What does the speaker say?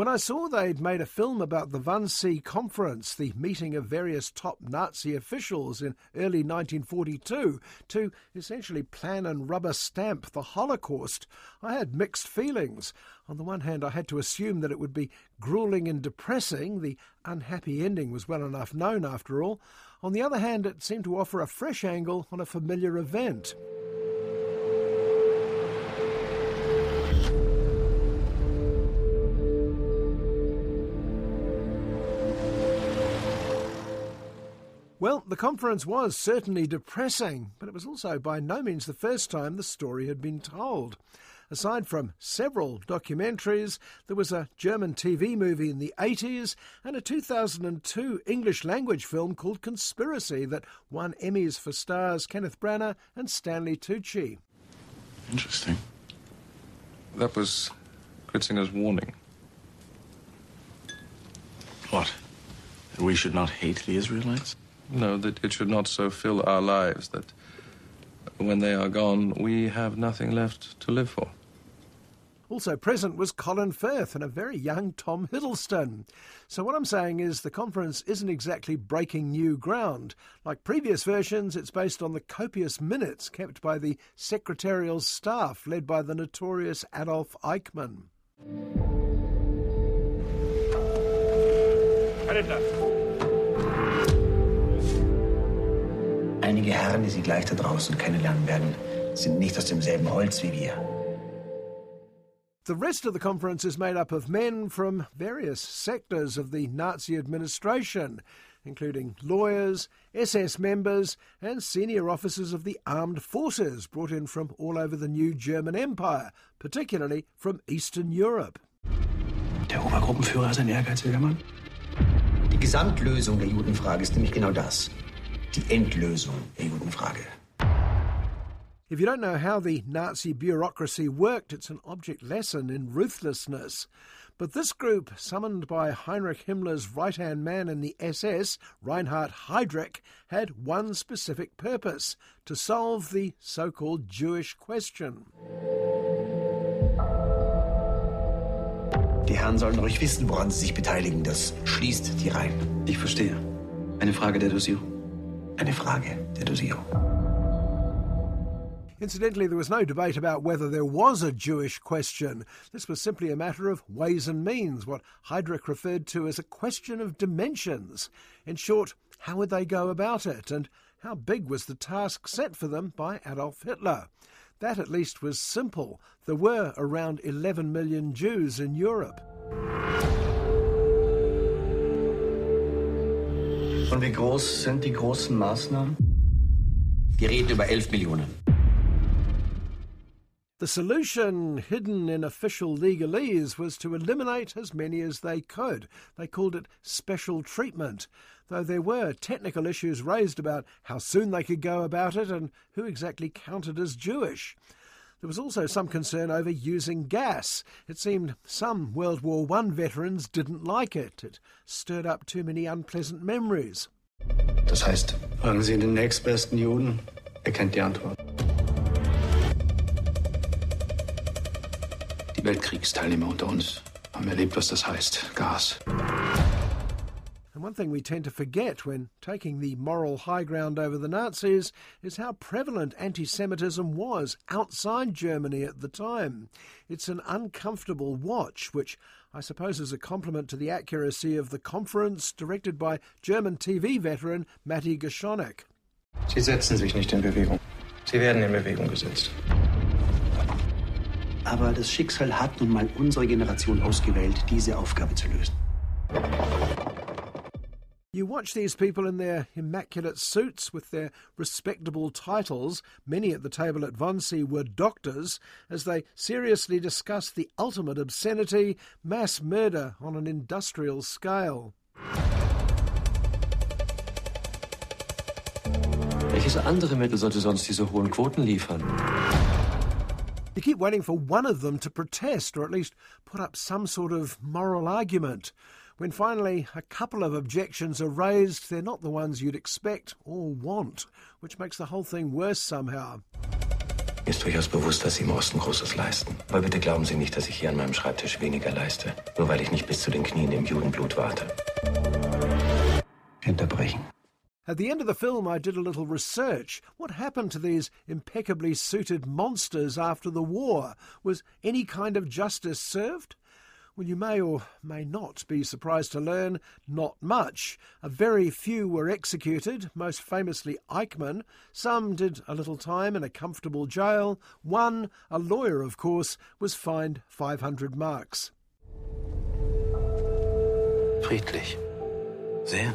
When I saw they'd made a film about the Wannsee Conference, the meeting of various top Nazi officials in early 1942, to essentially plan and rubber stamp the Holocaust, I had mixed feelings. On the one hand, I had to assume that it would be grueling and depressing. The unhappy ending was well enough known, after all. On the other hand, it seemed to offer a fresh angle on a familiar event. Well, the conference was certainly depressing, but it was also by no means the first time the story had been told. Aside from several documentaries, there was a German TV movie in the 80s and a 2002 English language film called Conspiracy that won Emmys for stars Kenneth Branagh and Stanley Tucci. Interesting. That was Kritzinger's warning. What? That we should not hate the Israelites? No, that it should not so fill our lives that when they are gone, we have nothing left to live for. Also present was Colin Firth and a very young Tom Hiddleston. So, what I'm saying is the conference isn't exactly breaking new ground. Like previous versions, it's based on the copious minutes kept by the secretarial staff led by the notorious Adolf Eichmann. Einige Herren, die Sie gleich da draußen kennenlernen werden, sind nicht aus demselben Holz wie wir. The rest of the conference is made up of men from various sectors of the Nazi administration, including lawyers, SS members, and senior officers of the armed forces brought in from all over the new German Empire, particularly from Eastern Europe. Der Obergruppenführer ist ein ehrgeiziger Mann. Die Gesamtlösung der Judenfrage ist nämlich genau das. Die Endlösung der Judenfrage. If you don't know how the Nazi bureaucracy worked, it's an object lesson in ruthlessness. But this group, summoned by Heinrich Himmler's right hand man in the SS, Reinhard Heydrich, had one specific purpose to solve the so called Jewish question. Die Herren sollen ruhig wissen, woran sie sich beteiligen. Das schließt die Reihen. Ich verstehe. Eine Frage der Dosierung. Eine Frage der Dosierung. Incidentally, there was no debate about whether there was a Jewish question. This was simply a matter of ways and means, what Heydrich referred to as a question of dimensions. In short, how would they go about it, and how big was the task set for them by Adolf Hitler? That at least was simple. There were around 11 million Jews in Europe. Und wie groß sind die großen Maßnahmen? Wir reden über 11 Millionen. The solution, hidden in official legalese, was to eliminate as many as they could. They called it special treatment, though there were technical issues raised about how soon they could go about it and who exactly counted as Jewish. There was also some concern over using gas. It seemed some World War I veterans didn't like it. It stirred up too many unpleasant memories. Das heißt, fragen Sie den nächstbesten Juden, er kennt die Antwort. Die Weltkriegsteilnehmer unter uns haben erlebt, was das heißt. Gas. And one thing we tend to forget when taking the moral high ground over the Nazis is how prevalent anti Semitism was outside Germany at the time. It's an uncomfortable watch, which I suppose is a compliment to the accuracy of the conference directed by German TV veteran Matti Geschonneck. Sie setzen sich nicht in Bewegung. Sie werden in Bewegung gesetzt. Aber das Schicksal hat nun mal unsere Generation ausgewählt, diese Aufgabe zu lösen. You watch these people in their immaculate suits with their respectable titles, many at the table at Wannsee were doctors, as they seriously discuss the ultimate obscenity mass murder on an industrial scale. Welches andere Mittel sollte sonst diese hohen Quoten liefern? You keep waiting for one of them to protest or at least put up some sort of moral argument. When finally a couple of objections are raised, they're not the ones you'd expect or want, which makes the whole thing worse somehow. Mir ist durchaus bewusst, dass Sie im Osten Großes leisten. Aber bitte glauben Sie nicht, dass ich hier an meinem Schreibtisch weniger leiste, nur weil ich nicht bis zu den Knien im Judenblut warte. Unterbrechen. At the end of the film, I did a little research. What happened to these impeccably suited monsters after the war? Was any kind of justice served? Well, you may or may not be surprised to learn not much. A very few were executed, most famously Eichmann. Some did a little time in a comfortable jail. One, a lawyer of course, was fined 500 marks. Friedlich. Sehr.